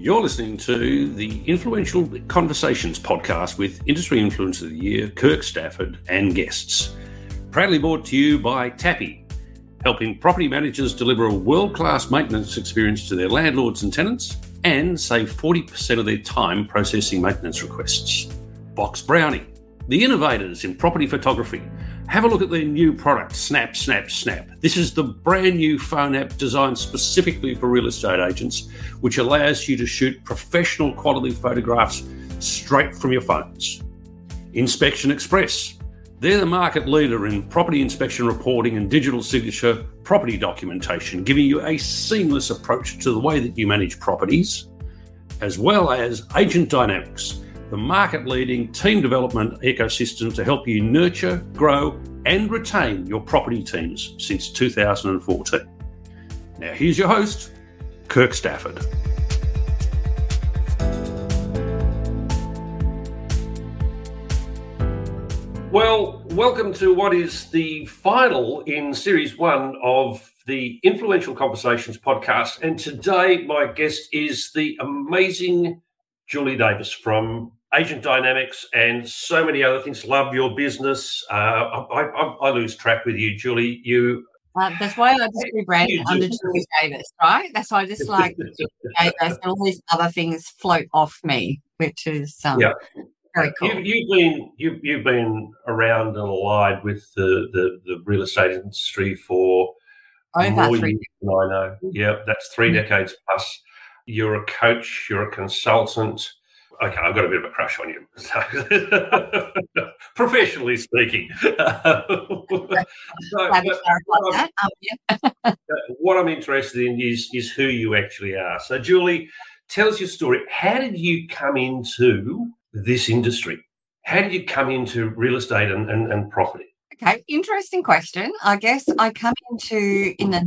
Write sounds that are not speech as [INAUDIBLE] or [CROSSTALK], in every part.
You're listening to the Influential Conversations podcast with Industry Influencer of the Year, Kirk Stafford, and guests. Proudly brought to you by Tapi, helping property managers deliver a world class maintenance experience to their landlords and tenants and save 40% of their time processing maintenance requests. BoxBrownie, the innovators in property photography have a look at their new product, Snap, Snap, Snap. This is the brand new phone app designed specifically for real estate agents, which allows you to shoot professional quality photographs straight from your phones. Inspection Express. They're the market leader in property inspection reporting and digital signature property documentation, giving you a seamless approach to the way that you manage properties, as well as Agent Dynamics the market leading team development ecosystem to help you nurture, grow, and retain your property teams since 2014. Now, here's your host, Kirk Stafford. Well, welcome to what is the final in series one of the Influential Conversations podcast. And today, my guest is the amazing Julie Davis from Agent Dynamics, and so many other things. Love your business. Uh, I, I, I, lose track with you, Julie. You. Uh, that's why I just rebranded under Julie Davis, right? That's why I just like [LAUGHS] Davis and all these other things float off me, which is um, yeah. Very cool. You, you've been you, you've been around and allied with the, the, the real estate industry for over more three. Years than I know. Yeah, that's 3 mm-hmm. decades plus. You're a coach. You're a consultant okay, I've got a bit of a crush on you, So, [LAUGHS] professionally speaking. [LAUGHS] so, but, what, I'm, [LAUGHS] what, I'm, interested in is is who you actually are. So, Julie, tell us your story. How did you come into this industry? How did you come into real estate and, and, and property? Okay, interesting question. I guess I come into in the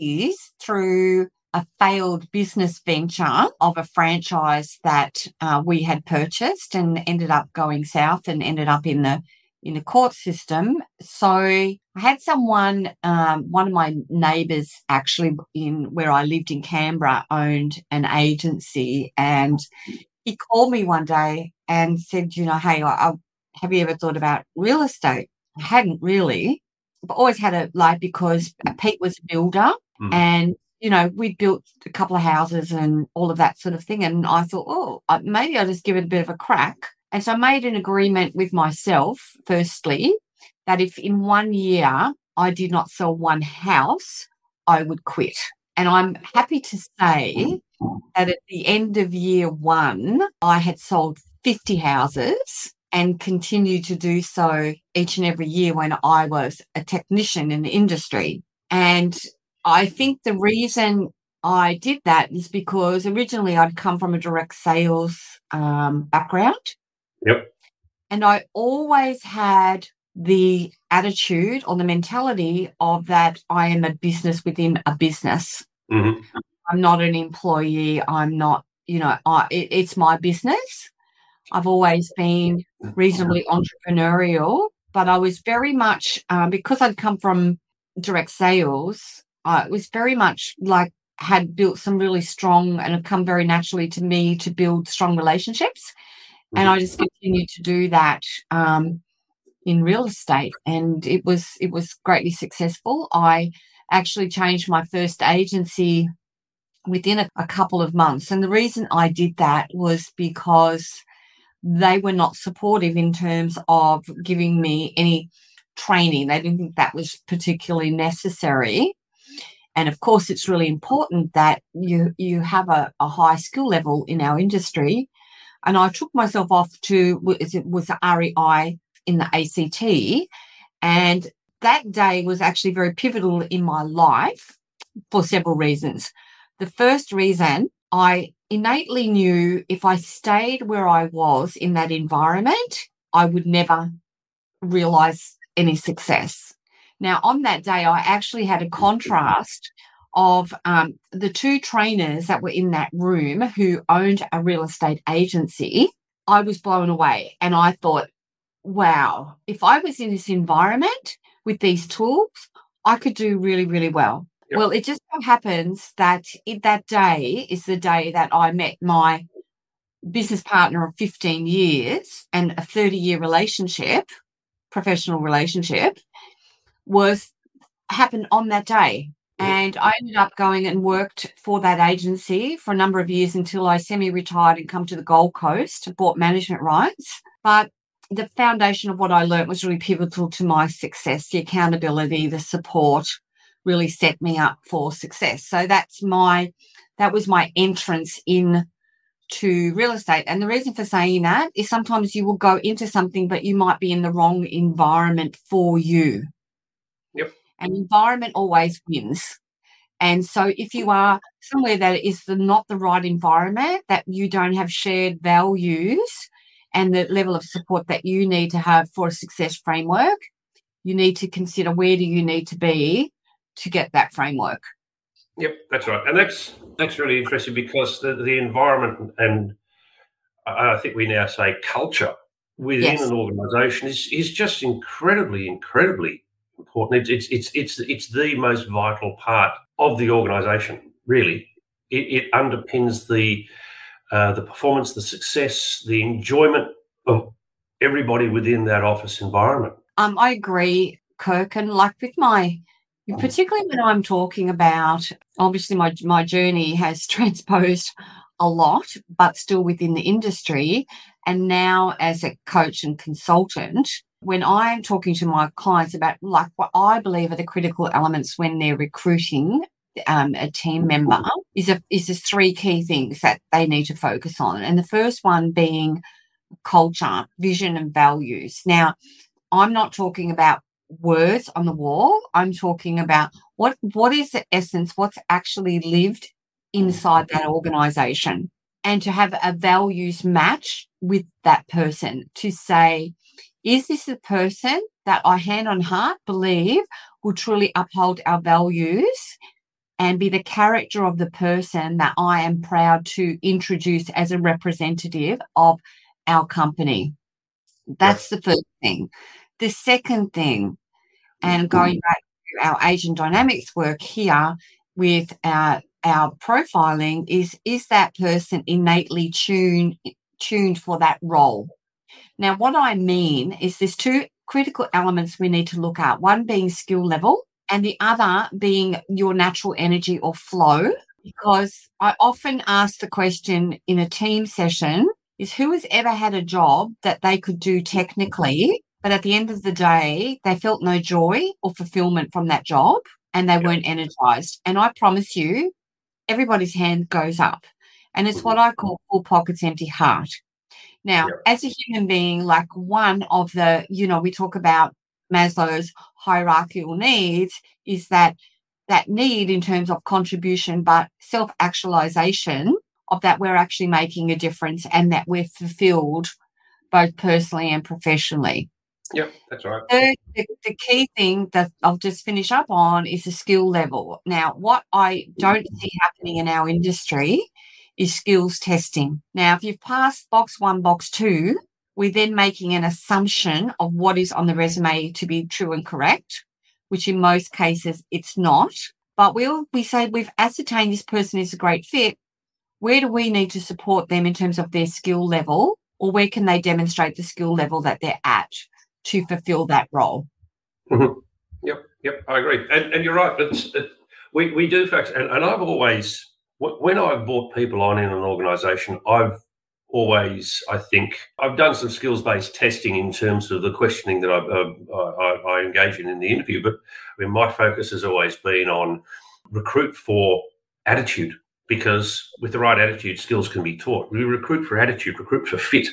90s through a failed business venture of a franchise that uh, we had purchased and ended up going south and ended up in the in the court system. So I had someone, um, one of my neighbours actually in where I lived in Canberra owned an agency and he called me one day and said, you know, hey, I, I, have you ever thought about real estate? I hadn't really, but always had a like because Pete was a builder mm. and you know, we built a couple of houses and all of that sort of thing. And I thought, oh, maybe I'll just give it a bit of a crack. And so I made an agreement with myself, firstly, that if in one year I did not sell one house, I would quit. And I'm happy to say that at the end of year one, I had sold 50 houses and continued to do so each and every year when I was a technician in the industry. And I think the reason I did that is because originally I'd come from a direct sales um, background. Yep. And I always had the attitude or the mentality of that I am a business within a business. Mm-hmm. I'm not an employee. I'm not, you know, I, it, it's my business. I've always been reasonably entrepreneurial, but I was very much, um, because I'd come from direct sales, uh, it was very much like had built some really strong and have come very naturally to me to build strong relationships. Mm-hmm. And I just continued to do that um, in real estate, and it was it was greatly successful. I actually changed my first agency within a, a couple of months, and the reason I did that was because they were not supportive in terms of giving me any training. They didn't think that was particularly necessary. And of course, it's really important that you you have a, a high skill level in our industry. And I took myself off to it was the REI in the ACT, and that day was actually very pivotal in my life for several reasons. The first reason I innately knew if I stayed where I was in that environment, I would never realize any success. Now, on that day, I actually had a contrast of um, the two trainers that were in that room who owned a real estate agency. I was blown away and I thought, wow, if I was in this environment with these tools, I could do really, really well. Yep. Well, it just so happens that it, that day is the day that I met my business partner of 15 years and a 30 year relationship, professional relationship, was happened on that day. And I ended up going and worked for that agency for a number of years until I semi retired and come to the Gold Coast, bought management rights. But the foundation of what I learned was really pivotal to my success the accountability, the support really set me up for success. So that's my, that was my entrance in to real estate. And the reason for saying that is sometimes you will go into something, but you might be in the wrong environment for you. Yep. And environment always wins. And so if you are somewhere that is the, not the right environment, that you don't have shared values and the level of support that you need to have for a success framework, you need to consider where do you need to be to get that framework. Yep, that's right, and that's that's really interesting because the, the environment and I think we now say culture within yes. an organisation is is just incredibly, incredibly important. It's it's it's it's, it's the most vital part of the organisation. Really, it, it underpins the uh, the performance, the success, the enjoyment of everybody within that office environment. Um, I agree, Kirk, and like with my particularly when I'm talking about obviously my my journey has [LAUGHS] transposed a lot, but still within the industry. And now as a coach and consultant, when I'm talking to my clients about like what I believe are the critical elements when they're recruiting um, a team member is a, is there's three key things that they need to focus on. And the first one being culture, vision and values. Now, I'm not talking about words on the wall. I'm talking about what what is the essence, what's actually lived inside that organization. And to have a values match with that person to say, is this a person that I hand on heart believe will truly uphold our values and be the character of the person that I am proud to introduce as a representative of our company? That's the first thing. The second thing, and going mm-hmm. back to our Agent Dynamics work here with our our profiling is is that person innately tuned tuned for that role now what i mean is there's two critical elements we need to look at one being skill level and the other being your natural energy or flow because i often ask the question in a team session is who has ever had a job that they could do technically but at the end of the day, they felt no joy or fulfillment from that job and they weren't energized. And I promise you, everybody's hand goes up. And it's mm-hmm. what I call full pockets, empty heart. Now, as a human being, like one of the, you know, we talk about Maslow's hierarchical needs is that that need in terms of contribution, but self actualization of that we're actually making a difference and that we're fulfilled both personally and professionally. Yep, that's right. The, the, the, key thing that I'll just finish up on is the skill level. Now, what I don't see happening in our industry is skills testing. Now, if you've passed box one, box two, we're then making an assumption of what is on the resume to be true and correct, which in most cases it's not. But we'll we say we've ascertained this person is a great fit. Where do we need to support them in terms of their skill level, or where can they demonstrate the skill level that they're at? to fulfill that role. Mm-hmm. Yep, yep, I agree. And, and you're right. It's, it, we, we do facts, and, and I've always, when I've brought people on in an organisation, I've always, I think, I've done some skills based testing in terms of the questioning that I, uh, I, I, engage in in the interview. But I mean, my focus has always been on recruit for attitude because with the right attitude, skills can be taught. We recruit for attitude, recruit for fit.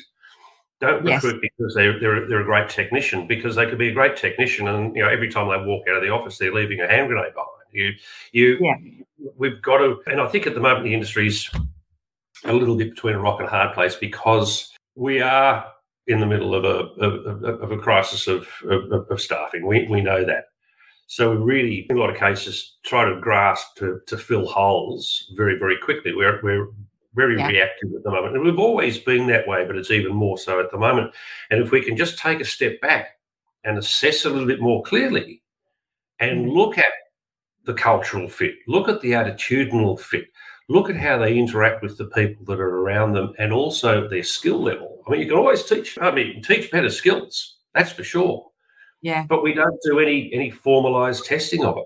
Don't yes. recruit because they're, they're, they're a great technician, because they could be a great technician, and you know every time they walk out of the office, they're leaving a hand grenade behind. You, you, yeah. we've got to, and I think at the moment the industry's a little bit between a rock and a hard place because we are in the middle of a of, of a crisis of, of, of, staffing. We we know that. So we really, in a lot of cases, try to grasp to, to fill holes very, very quickly. We're, we're very yeah. reactive at the moment. And we've always been that way, but it's even more so at the moment. And if we can just take a step back and assess a little bit more clearly and mm. look at the cultural fit, look at the attitudinal fit, look at how they interact with the people that are around them and also their skill level. I mean, you can always teach, I mean, teach better skills, that's for sure. Yeah. But we don't do any any formalized testing of it.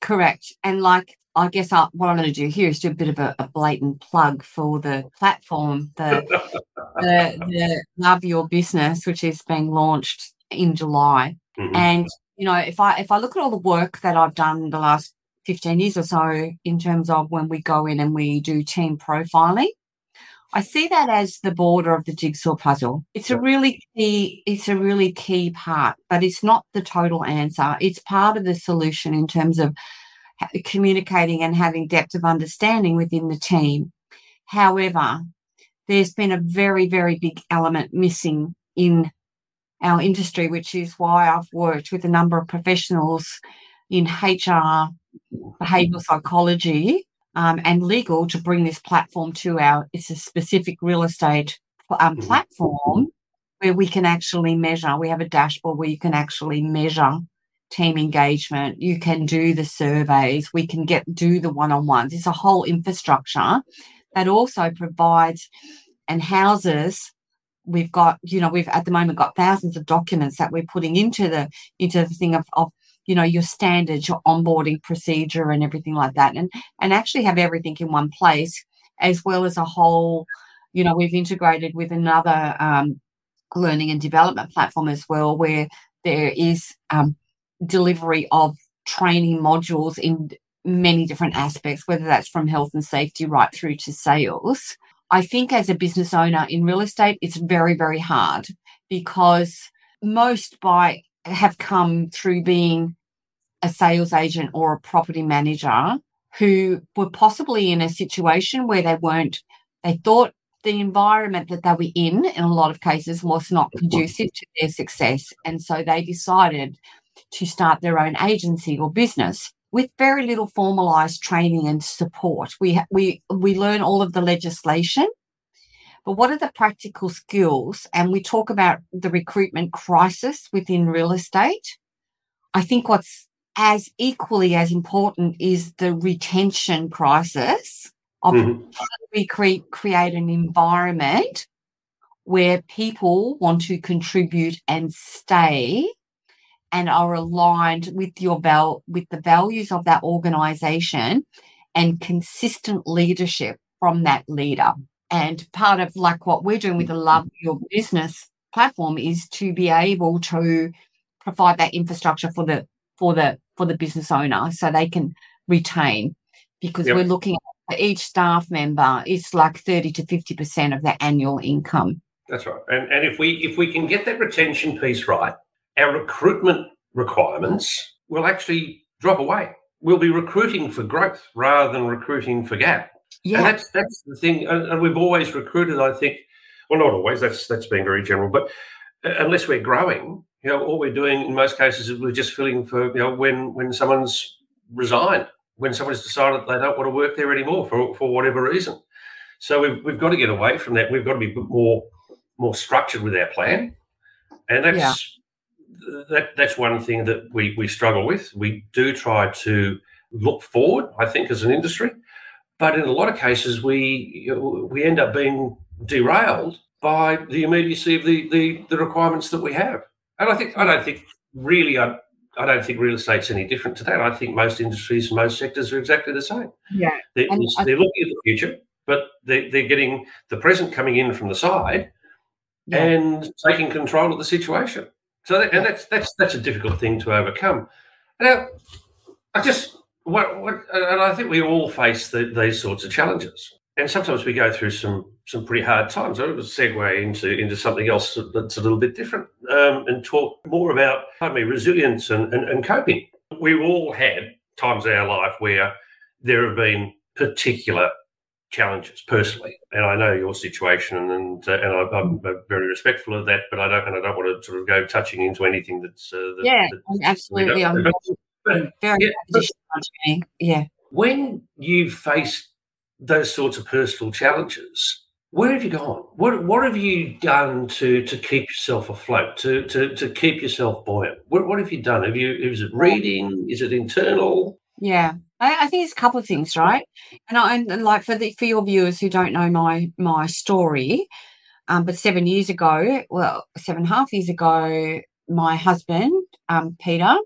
Correct. And like I guess I, what I'm going to do here is do a bit of a, a blatant plug for the platform, the, [LAUGHS] the, the Love Your Business, which is being launched in July. Mm-hmm. And you know, if I if I look at all the work that I've done the last 15 years or so in terms of when we go in and we do team profiling, I see that as the border of the jigsaw puzzle. It's a really key, it's a really key part, but it's not the total answer. It's part of the solution in terms of communicating and having depth of understanding within the team. However, there's been a very, very big element missing in our industry, which is why I've worked with a number of professionals in HR, behavioral psychology, um, and legal to bring this platform to our. It's a specific real estate um, mm-hmm. platform where we can actually measure. We have a dashboard where you can actually measure team engagement. You can do the surveys. We can get do the one on ones. It's a whole infrastructure that also provides and houses we've got you know we've at the moment got thousands of documents that we're putting into the into the thing of, of you know your standards your onboarding procedure and everything like that and and actually have everything in one place as well as a whole you know we've integrated with another um, learning and development platform as well where there is um, delivery of training modules in many different aspects whether that's from health and safety right through to sales I think as a business owner in real estate, it's very, very hard because most by have come through being a sales agent or a property manager who were possibly in a situation where they weren't, they thought the environment that they were in, in a lot of cases, was not conducive to their success. And so they decided to start their own agency or business with very little formalized training and support. We, we, we learn all of the legislation, but what are the practical skills? And we talk about the recruitment crisis within real estate. I think what's as equally as important is the retention crisis of mm-hmm. how do we create, create an environment where people want to contribute and stay and are aligned with your val- with the values of that organization and consistent leadership from that leader. And part of like what we're doing with the Love Your Business platform is to be able to provide that infrastructure for the for the for the business owner so they can retain because yep. we're looking at each staff member it's like 30 to 50 percent of their annual income that's right and, and if we if we can get that retention piece right our recruitment requirements will actually drop away. We'll be recruiting for growth rather than recruiting for gap. Yeah. And that's that's the thing. And we've always recruited, I think, well, not always. That's that's being very general, but uh, unless we're growing, you know, all we're doing in most cases is we're just filling for you know when when someone's resigned, when someone's decided they don't want to work there anymore for for whatever reason. So we've we've got to get away from that. We've got to be more more structured with our plan, and that's that that's one thing that we we struggle with. We do try to look forward, I think, as an industry, but in a lot of cases, we we end up being derailed by the immediacy of the the, the requirements that we have. And I think I don't think really I, I don't think real estate's any different to that. I think most industries and most sectors are exactly the same. Yeah, they're, they're looking at the future, but they're, they're getting the present coming in from the side yeah. and taking control of the situation. So that, and that's that's that's a difficult thing to overcome. Now, I just what, what and I think we all face the, these sorts of challenges, and sometimes we go through some some pretty hard times. I would segue into into something else that's a little bit different um, and talk more about pardon me resilience and, and, and coping. We've all had times in our life where there have been particular challenges personally, and I know your situation, and uh, and I, am very respectful of that. But I don't, and I don't want to sort of go touching into anything that's uh, that, yeah, absolutely. I'm very yeah, yeah. When you face those sorts of personal challenges, where have you gone? What what have you done to to keep yourself afloat, to to to keep yourself buoyant? What what have you done? Have you is it reading? Is it internal? Yeah, I, I, think it's a couple of things, right? And I and like for the for your viewers who don't know my my story, um, but seven years ago, well, seven and a half years ago, my husband, um, Peter,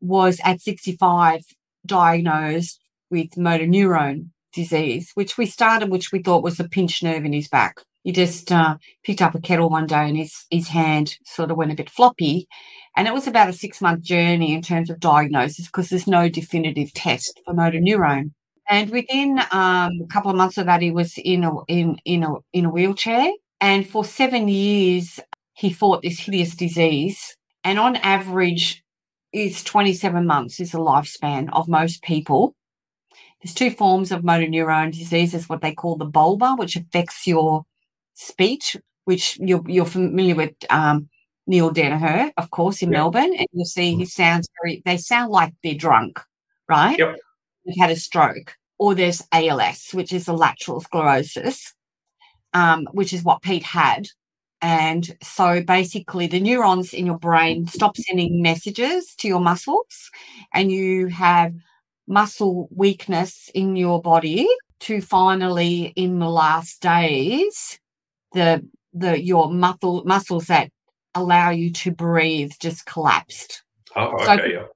was at 65 diagnosed with motor neurone disease, which we started, which we thought was a pinched nerve in his back. He just uh, picked up a kettle one day and his, his hand sort of went a bit floppy. And it was about a six month journey in terms of diagnosis because there's no definitive test for motor neurone. And within um, a couple of months of that, he was in a, in, in, a, in a wheelchair. And for seven years, he fought this hideous disease. And on average, is 27 months is the lifespan of most people. There's two forms of motor neurone disease. Is what they call the bulbar, which affects your speech, which you're, you're familiar with um, Neale Daniher, of course, in yep. Melbourne. And you'll see he mm-hmm. sounds very, they sound like they're drunk, right? Yep. They've had a stroke. Or there's ALS, which is a lateral sclerosis, um, which is what Pete had. And so basically, the neurons in your brain stop sending messages to your muscles, and you have muscle weakness in your body to finally, in the last days, the the your muscle muscles that allow you to breathe just collapsed. Oh, okay, so, yeah.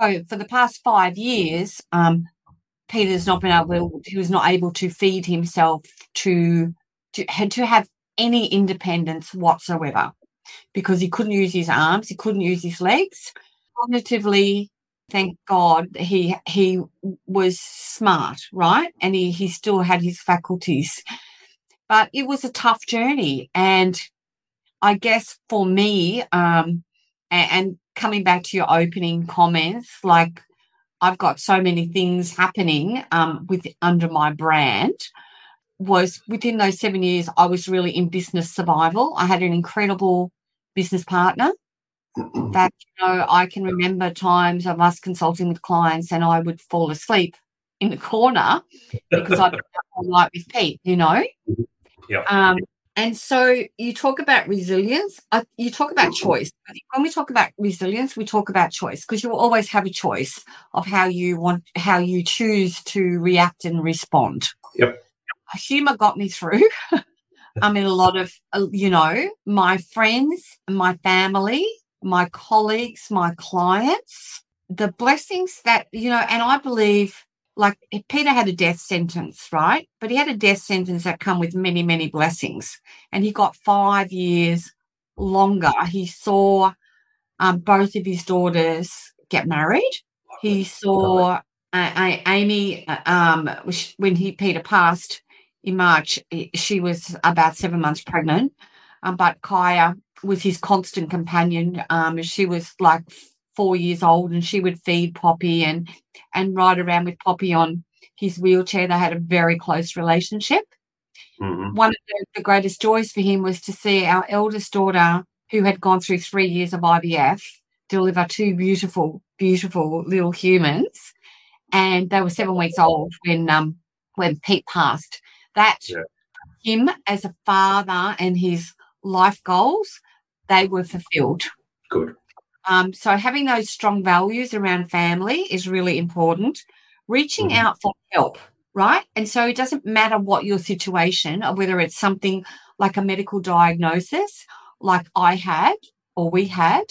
so for the past five years, um, Peter's not been able. He was not able to feed himself to to had to have any independence whatsoever because he couldn't use his arms, he couldn't use his legs. Cognitively, thank God, he he was smart, right? And he he still had his faculties. But it was a tough journey. And I guess for me, um, and, and coming back to your opening comments, like I've got so many things happening um, with under my brand was within those seven years, I was really in business survival. I had an incredible business partner [CLEARS THROAT] that, you know, I can remember times of us consulting with clients and I would fall asleep in the corner because I'd [LAUGHS] been all night with Pete, you know? Yeah. Um, and so you talk about resilience, uh, you talk about choice. When we talk about resilience, we talk about choice because you will always have a choice of how you want, how you choose to react and respond. Yep humor got me through. [LAUGHS] I mean, a lot of, uh, you know, my friends, my family, my colleagues, my clients, the blessings that, you know, and I believe like Peter had a death sentence, right? But he had a death sentence that come with many, many blessings. And he got five years longer. He saw um, both of his daughters get married. He saw uh, Amy, uh, um, when he Peter passed, in March, she was about seven months pregnant. Um, but Kaya was his constant companion. Um, she was like four years old and she would feed Poppy and and ride around with Poppy on his wheelchair. They had a very close relationship. Mm-hmm. One of the, the greatest joys for him was to see our eldest daughter, who had gone through three years of IVF, deliver two beautiful, beautiful little humans. And they were seven weeks old when um when Pete passed that yeah. him as a father and his life goals, they were fulfilled. Good. Um, so having those strong values around family is really important. Reaching mm-hmm. out for help, right? And so it doesn't matter what your situation, or whether it's something like a medical diagnosis, like I had or we had,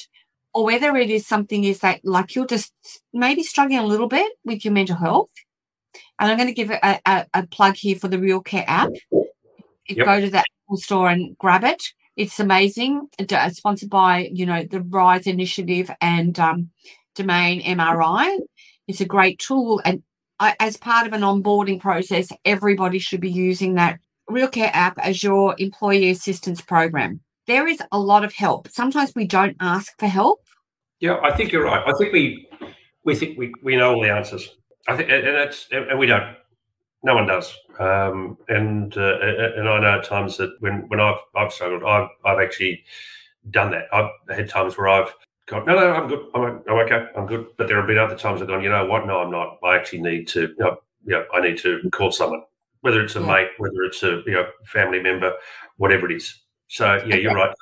or whether it is something is that like you're just maybe struggling a little bit with your mental health and I'm going to give a, a, a plug here for the Real Care app. Yep. Go to that Apple store and grab it. It's amazing. Uh, sponsored by, you know, the Rise Initiative and um, Domain MRI. It's a great tool. And I, as part of an onboarding process, everybody should be using that Real Care app as your employee assistance program. There is a lot of help. Sometimes we don't ask for help. Yeah, I think you're right. I think we we think we, we know all the answers. I think, and that's, and we don't. No one does. Um, and uh, and I know at times that when, when I've I've struggled, I've I've actually done that. I've had times where I've gone, no, no, I'm good. I'm, I'm okay. I'm good. But there have been other times I've gone, you know what? No, I'm not. I actually need to. You know, yeah, I need to call someone, whether it's a yeah. mate, whether it's a you know family member, whatever it is. So yeah, you're right.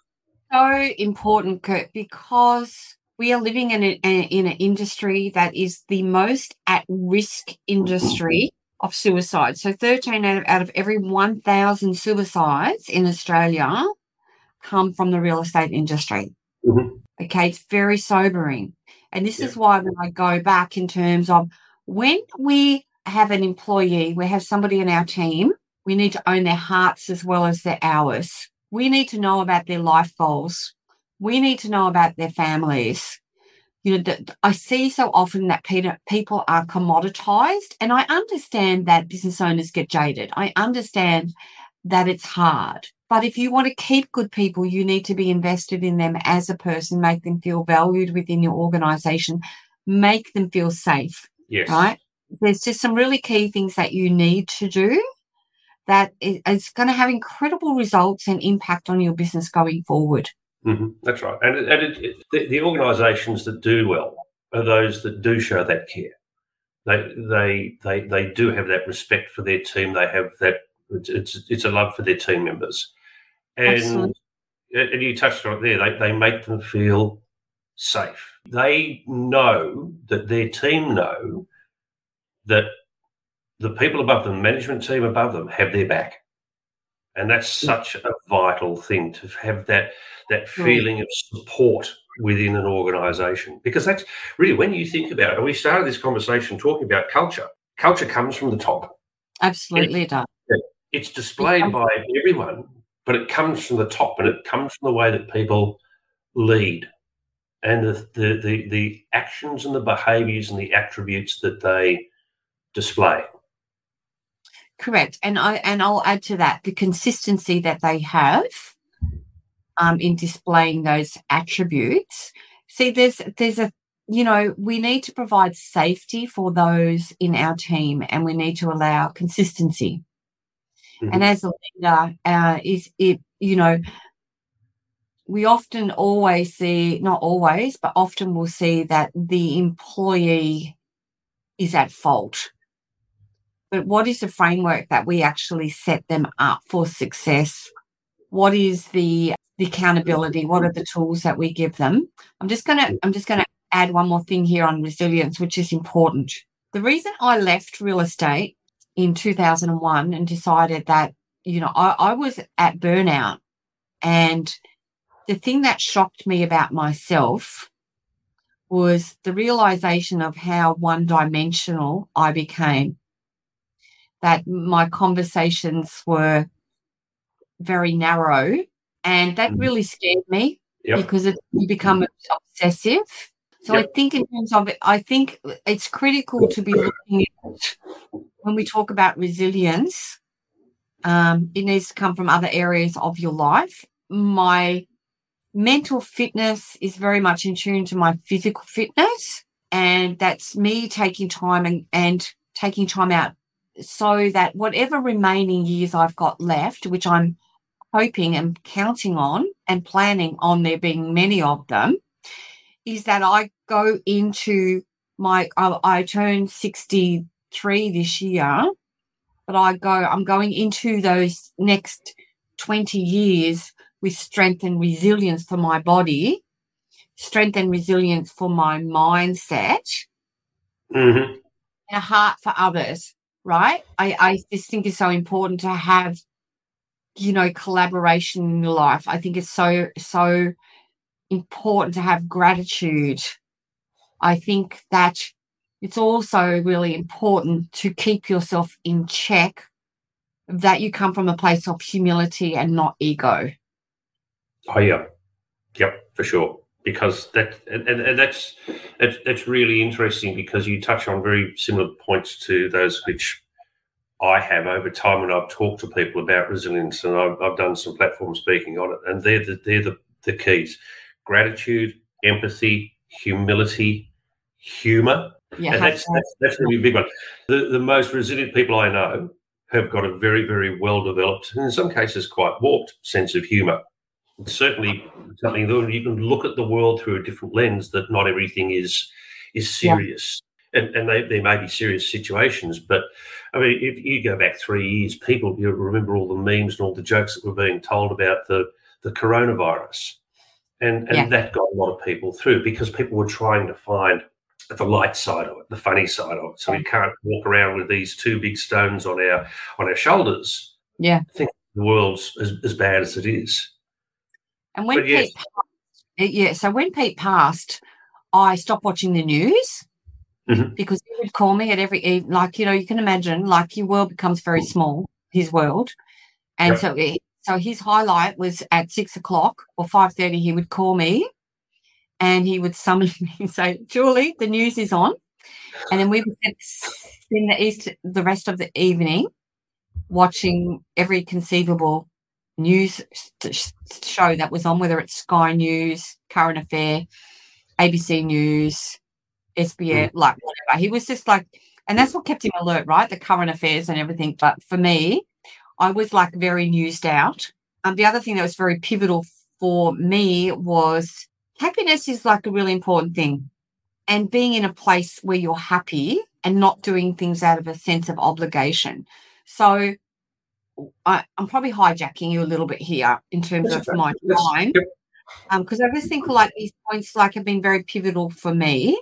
So important, Kirk, because we are living in, a, in an industry that is the most at risk industry of suicide. So 13 out of, out of every 1,000 suicides in Australia come from the real estate industry. Mm-hmm. Okay, it's very sobering. And this yeah. is why when I go back in terms of when we have an employee, we have somebody in our team, we need to own their hearts as well as their hours. We need to know about their life goals. We need to know about their families. You know, I see so often that people are commoditized, and I understand that business owners get jaded. I understand that it's hard. But if you want to keep good people, you need to be invested in them as a person, make them feel valued within your organization, make them feel safe. Yes. Right? There's just some really key things that you need to do that is going to have incredible results and impact on your business going forward. Mm-hmm. That's right. And, and it, it, the, the organisations that do well are those that do show that care. They, they, they, they do have that respect for their team. They have that, it's, it's, a love for their team members. And, Absolutely. and you touched on it there, they, they make them feel safe. They know that their team know that the people above them, the management team above them, have their back. And that's such a vital thing to have that that mm. feeling of support within an organization. Because that's really when you think about it, and we started this conversation talking about culture. Culture comes from the top. Absolutely it, does. It's displayed by everyone, but it comes from the top and it comes from the way that people lead and the the the, the actions and the behaviors and the attributes that they display. Correct. And I and I'll add to that the consistency that they have um, in displaying those attributes. See, there's there's a you know we need to provide safety for those in our team, and we need to allow consistency. Mm-hmm. And as a leader, uh, is it you know we often always see not always, but often we'll see that the employee is at fault but what is the framework that we actually set them up for success? What is the the accountability? What are the tools that we give them? I'm just gonna I'm just gonna add one more thing here on resilience, which is important. The reason I left real estate in 2001 and decided that you know I, I was at burnout and the thing that shocked me about myself was the realization of how one dimensional I became that my conversations were very narrow. And that mm-hmm. really scared me yep. because it, become obsessive. So yep. I think in terms of it, I think it's critical to be looking at when we talk about resilience. Um, it needs to come from other areas of your life. My mental fitness is very much in tune to my physical fitness, and that's me taking time and, and taking time out so that whatever remaining years I've got left, which I'm hoping and counting on and planning on there being many of them, is that I go into my, I, I turn 63 this year, but I go, I'm going into those next 20 years with strength and resilience for my body, strength and resilience for my mindset, mm-hmm. and a heart for others right? I, I just think it's so important to have, you know, collaboration in your life. I think it's so, so important to have gratitude. I think that it's also really important to keep yourself in check, that you come from a place of humility and not ego. Oh, yeah. Yep, for sure because that and, and that's that's really interesting because you touch on very similar points to those which I have over time when I've talked to people about resilience, and I've, I've done some platform speaking on it, and they're the, they're the, the keys: gratitude, empathy, humility, humor. Yeah, and that's, that's that's going to be a big one. The the most resilient people I know have got a very very well developed, and in some cases quite warped sense of humor certainly something that you can look at the world through a different lens. That not everything is is serious, yeah. and and they, there may be serious situations. But I mean, if you go back three years, people you remember all the memes and all the jokes that were being told about the the coronavirus, And, and yeah. that got a lot of people through because people were trying to find the light side of it, the funny side of it. So we can't walk around with these two big stones on our on our shoulders. Yeah. I think the world's as, as bad as it is. And when but Pete passed, yeah, so when Pete passed, I stopped watching the news mm-hmm. because he would call me at every like you know you can imagine like your world becomes very small, his world, and yep. so so his highlight was at six o'clock or five thirty. He would call me, and he would summon [LAUGHS] me and say, "Julie, the news is on," and then we would spend the east the rest of the evening watching every conceivable news show that was on, whether it's Sky News, Current Affair, ABC News, SBS, mm. like whatever. He was just like, and that's what kept him alert, right? The current affairs and everything. But for me, I was like very newsed out. Um, the other thing that was very pivotal for me was happiness is like a really important thing. And being in a place where you're happy and not doing things out of a sense of obligation. So I, am probably hijacking you a little bit here in terms of my time. Because um, I just think like these points like have been very pivotal for me.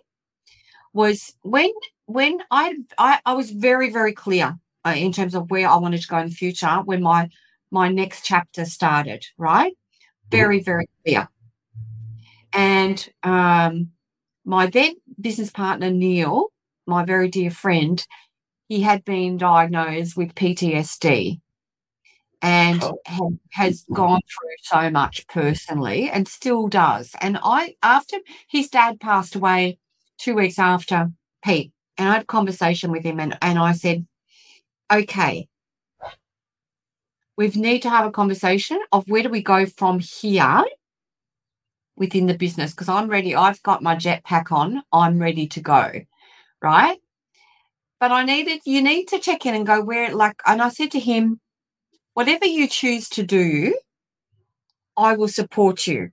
Was when when I I, I was very very clear uh, in terms of where I wanted to go in the future when my my next chapter started. Right, very very clear. And um, my then business partner Neil, my very dear friend, he had been diagnosed with PTSD and oh. has gone through so much personally and still does. And I, after his dad passed away two weeks after Pete, and I had a conversation with him, and, and I said, okay, we need to have a conversation of where do we go from here within the business because I'm ready. I've got my jetpack on. I'm ready to go. Right. But I needed, you need to check in and go where, like, and I said to him, whatever you choose to do, I will support you.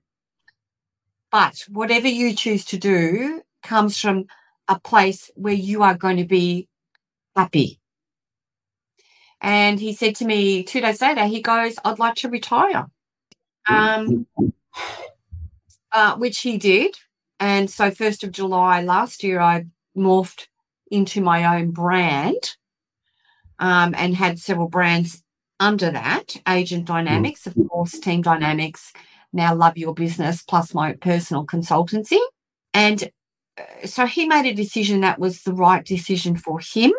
But whatever you choose to do comes from a place where you are going to be happy. And he said to me two days later, he goes, I'd like to retire. Um, uh, which he did. And so, 1st of July last year, I morphed into my own brand um, and had several brands under that agent mm. dynamics, of course, team dynamics, now love your business, plus my personal consultancy. And uh, so he made a decision that was the right decision for him.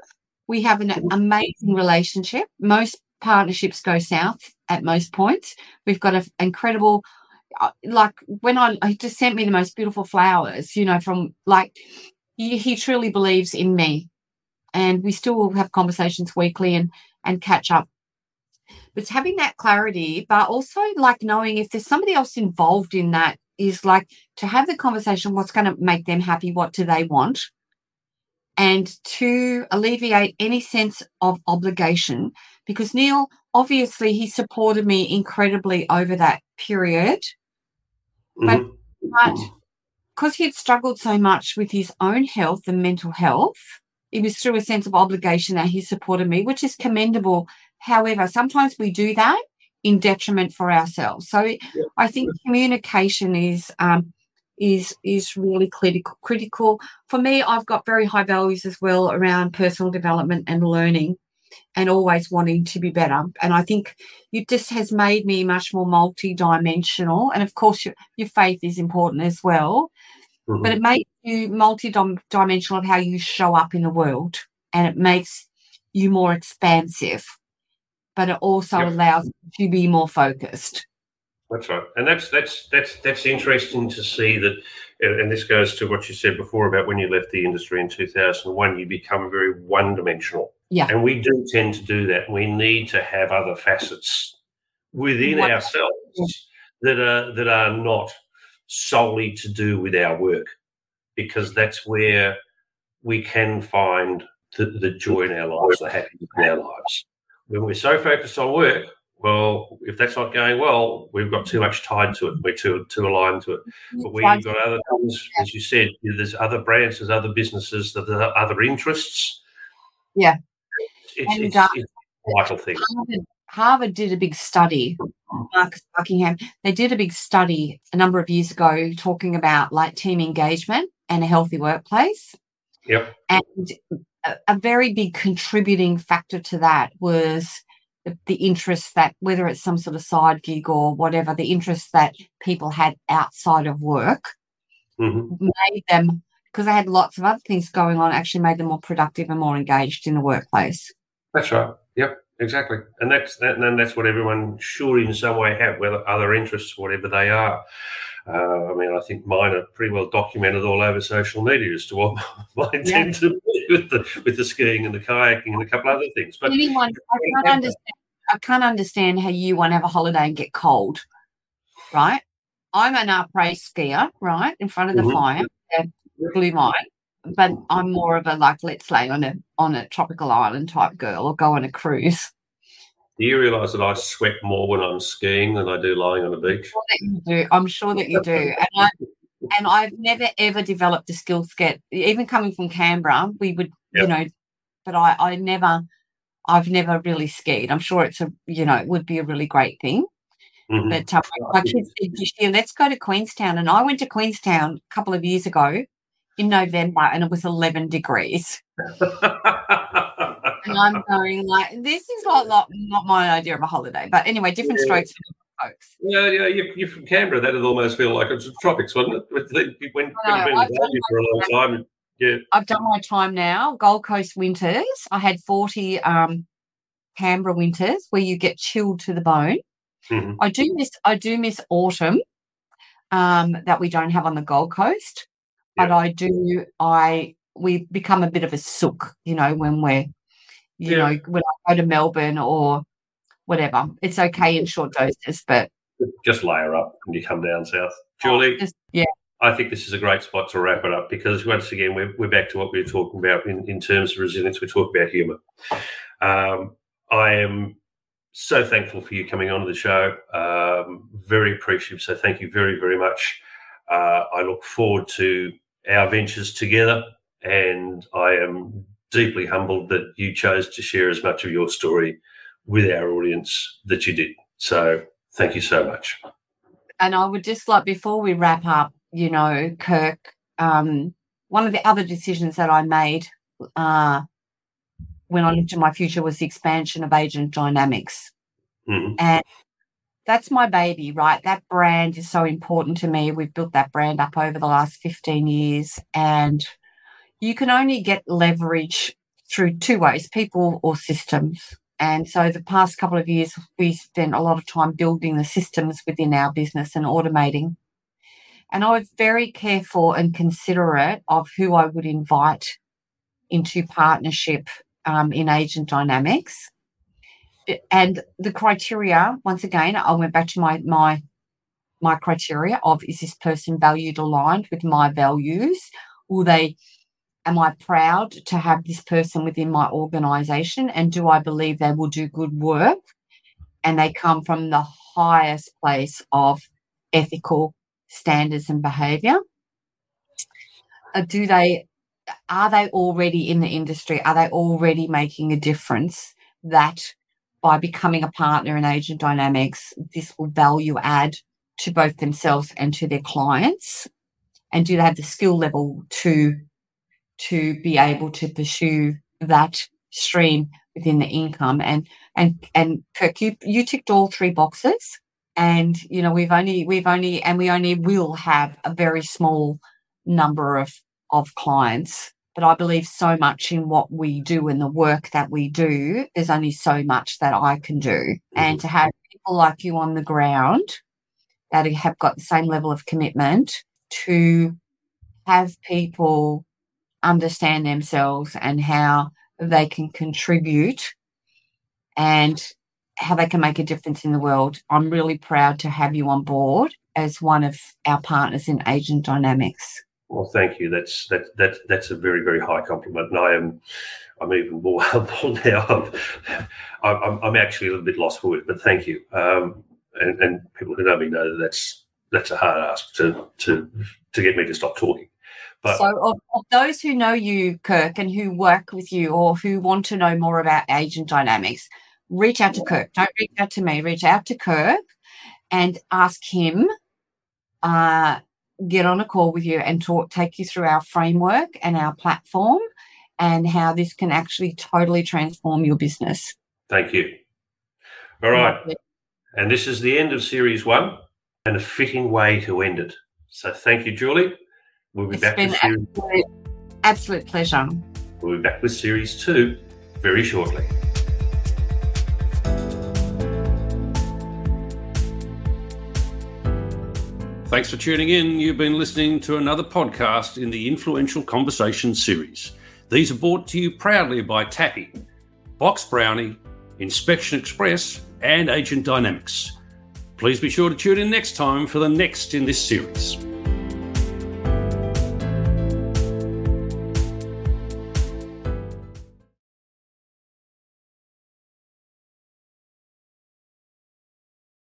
We have an mm. amazing relationship. Most partnerships go south at most points. We've got an incredible, uh, like when I, he just sent me the most beautiful flowers, you know, from like, he, he truly believes in me. And we still have conversations weekly and, and catch up but having that clarity, but also like knowing if there's somebody else involved in that is like to have the conversation what's going to make them happy, what do they want? And to alleviate any sense of obligation, because Neil, obviously, he supported me incredibly over that period. Mm-hmm. But because he had struggled so much with his own health and mental health, it was through a sense of obligation that he supported me, which is commendable However, sometimes we do that in detriment for ourselves. So yeah. I think communication is um, is is really critical. Critical for me. I've got very high values as well around personal development and learning, and always wanting to be better. And I think it just has made me much more multi-dimensional. And of course, your, your faith is important as well. Mm-hmm. But it makes you multi-dimensional of how you show up in the world, and it makes you more expansive but it also yep. allows you to be more focused. That's right, and that's that's that's that's interesting to see that. And this goes to what you said before about when you left the industry in 2001, you become very one dimensional. Yeah. And we do tend to do that. We need to have other facets within ourselves that are that are not solely to do with our work, because that's where we can find the, the joy in our lives, the happiness in our lives when we're so focused on work, well, if that's not going well, we've got too much tied to it. We're too too aligned to it. But we've got other things, as you said, there's other brands, there's other businesses, there's other interests. Yeah. It's, and, it's, uh, it's a vital thing. Of, Harvard did a big study. Marcus Buckingham, they did a big study a number of years ago talking about like team engagement and a healthy workplace. Yep. And a, a very big contributing factor to that was the, the interest that whether it's some sort of side gig or whatever, the interest that people had outside of work mm-hmm. made them because they had lots of other things going on, actually made them more productive and more engaged in the workplace. That's right. Yep, exactly. And that's that, and then that's what everyone should in some way have, whether other interests, whatever they are. Uh, I mean, I think mine are pretty well documented all over social media as to what [LAUGHS] mine yeah. tend to be with the with the skiing and the kayaking and a couple other things. But anyone, I can't understand. I can't understand how you want to have a holiday and get cold, right? I'm an après skier, right, in front of the mm-hmm. fire, glühwein, but I'm more of a like let's lay on a on a tropical island type girl or go on a cruise. Do you realise that I sweat more when I'm skiing than I do lying on the beach? I'm sure that you do. I'm sure that you do. And I and I've never ever developed a skill set. Even coming from Canberra, we would, yep. you know, but I I never I've never really skied. I'm sure it's a you know, it would be a really great thing. Mm-hmm. But uh, my kids said this year, let's go to Queenstown. And I went to Queenstown a couple of years ago in November and it was 11 degrees. [LAUGHS] and I'm going like, this is not, not, not my idea of a holiday. But anyway, different yeah. strokes folks. Yeah, yeah, you, you're from Canberra. That'd almost feel like it's the tropics, wouldn't it? When, when you've been in for a long time. Yeah. I've done my time now. Gold Coast winters. I had 40 um, Canberra winters where you get chilled to the bone. Mm-hmm. I do miss I do miss autumn um, that we don't have on the Gold Coast, but I do I we become a bit of a sook, you know, when we're you yeah. know, when I go to Melbourne or whatever. It's okay in short doses, but just layer up when you come down south. Julie, just, yeah. I think this is a great spot to wrap it up because once again, we're, we're back to what we were talking about in, in terms of resilience. We talk about humour. Um, I am so thankful for you coming on to the show. Um, very appreciative. So thank you very, very much. Uh, I look forward to our ventures together, and I am deeply humbled that you chose to share as much of your story with our audience that you did. So thank you so much. And I would just like, before we wrap up, you know, Kirk, um, one of the other decisions that I made uh, when I looked at my future was the expansion of agent dynamics. Mm-hmm. And that's my baby, right? That brand is so important to me. We've built that brand up over the last 15 years. And you can only get leverage through two ways people or systems. And so the past couple of years, we spent a lot of time building the systems within our business and automating. And I was very careful and considerate of who I would invite into partnership um, in agent dynamics. And the criteria, once again, I went back to my my my criteria of is this person valued aligned with my values? Will they am I proud to have this person within my organization? And do I believe they will do good work? And they come from the highest place of ethical standards and behavior? Uh, do they, are they already in the industry? Are they already making a difference that by becoming a partner in Agent Dynamics, this will value add to both themselves and to their clients? And do they have the skill level to to be able to pursue that stream within the income. And and and Kirk, you you ticked all three boxes. And you know, we've only we've only and we only will have a very small number of of clients. But I believe so much in what we do and the work that we do. There's only so much that I can do. Mm-hmm. And to have people like you on the ground that have got the same level of commitment to have people understand themselves and how they can contribute and how they can make a difference in the world. I'm really proud to have you on board as one of our partners in Agent Dynamics. Well, thank you. That's that that that's a very very high compliment, and I am I'm even more [LAUGHS] humble now. I'm, I'm, I'm actually a little bit lost for it, but thank you. Um, and, and people who know me know that that's that's a hard ask to to to get me to stop talking. But, so, of, of, those who know you, Kirk, and who work with you or who want to know more about agent dynamics, reach out to Kirk. Don't reach out to me. Reach out to Kirk and ask him. Uh, get on a call with you and talk, take you through our framework and our platform, and how this can actually totally transform your business. Thank you. All right, and this is the end of series one, and a fitting way to end it. So thank you, Julie. We'll be it's back been with series. Absolute, absolute pleasure. We'll be back with series two very shortly. Thanks for tuning in. You've been listening to another podcast in the Influential Conversation series. These are brought to you proudly by Tapi, Box Brownie, Inspection Express, and Agent Dynamics. Please be sure to tune in next time for the next in this series.